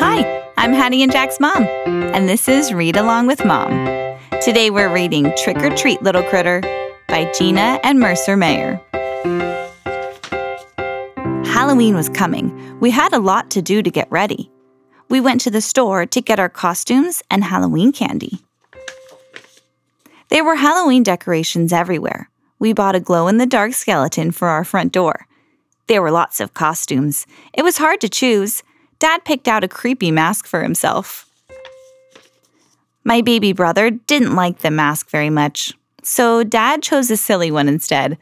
Hi, I'm Hattie and Jack's mom, and this is Read Along with Mom. Today we're reading Trick or Treat Little Critter by Gina and Mercer Mayer. Halloween was coming. We had a lot to do to get ready. We went to the store to get our costumes and Halloween candy. There were Halloween decorations everywhere. We bought a glow in the dark skeleton for our front door. There were lots of costumes. It was hard to choose. Dad picked out a creepy mask for himself. My baby brother didn't like the mask very much, so Dad chose a silly one instead.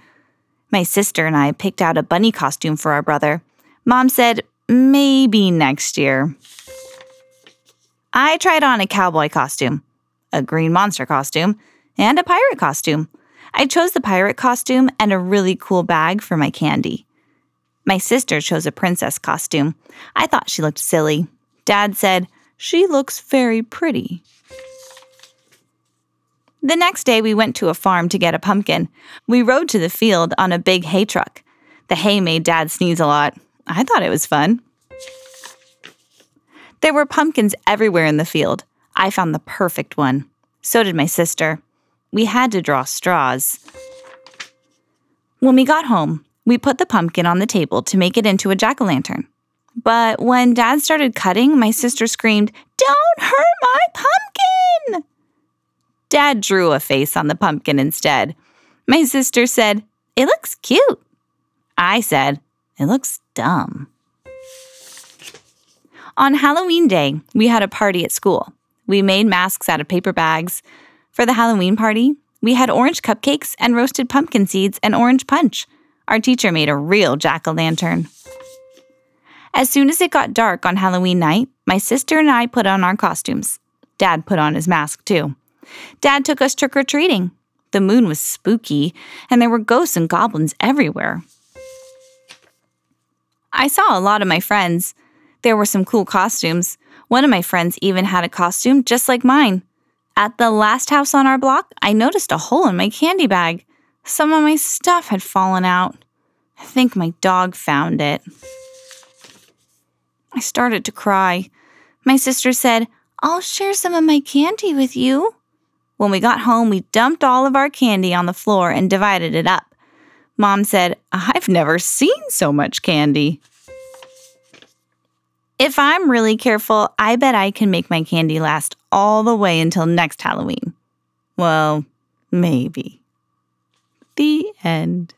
My sister and I picked out a bunny costume for our brother. Mom said, maybe next year. I tried on a cowboy costume, a green monster costume, and a pirate costume. I chose the pirate costume and a really cool bag for my candy. My sister chose a princess costume. I thought she looked silly. Dad said, She looks very pretty. The next day, we went to a farm to get a pumpkin. We rode to the field on a big hay truck. The hay made Dad sneeze a lot. I thought it was fun. There were pumpkins everywhere in the field. I found the perfect one. So did my sister. We had to draw straws. When we got home, we put the pumpkin on the table to make it into a jack o' lantern. But when Dad started cutting, my sister screamed, Don't hurt my pumpkin! Dad drew a face on the pumpkin instead. My sister said, It looks cute. I said, It looks dumb. On Halloween Day, we had a party at school. We made masks out of paper bags. For the Halloween party, we had orange cupcakes and roasted pumpkin seeds and orange punch. Our teacher made a real jack o' lantern. As soon as it got dark on Halloween night, my sister and I put on our costumes. Dad put on his mask too. Dad took us trick or treating. The moon was spooky, and there were ghosts and goblins everywhere. I saw a lot of my friends. There were some cool costumes. One of my friends even had a costume just like mine. At the last house on our block, I noticed a hole in my candy bag. Some of my stuff had fallen out. I think my dog found it. I started to cry. My sister said, I'll share some of my candy with you. When we got home, we dumped all of our candy on the floor and divided it up. Mom said, I've never seen so much candy. If I'm really careful, I bet I can make my candy last all the way until next Halloween. Well, maybe. The end.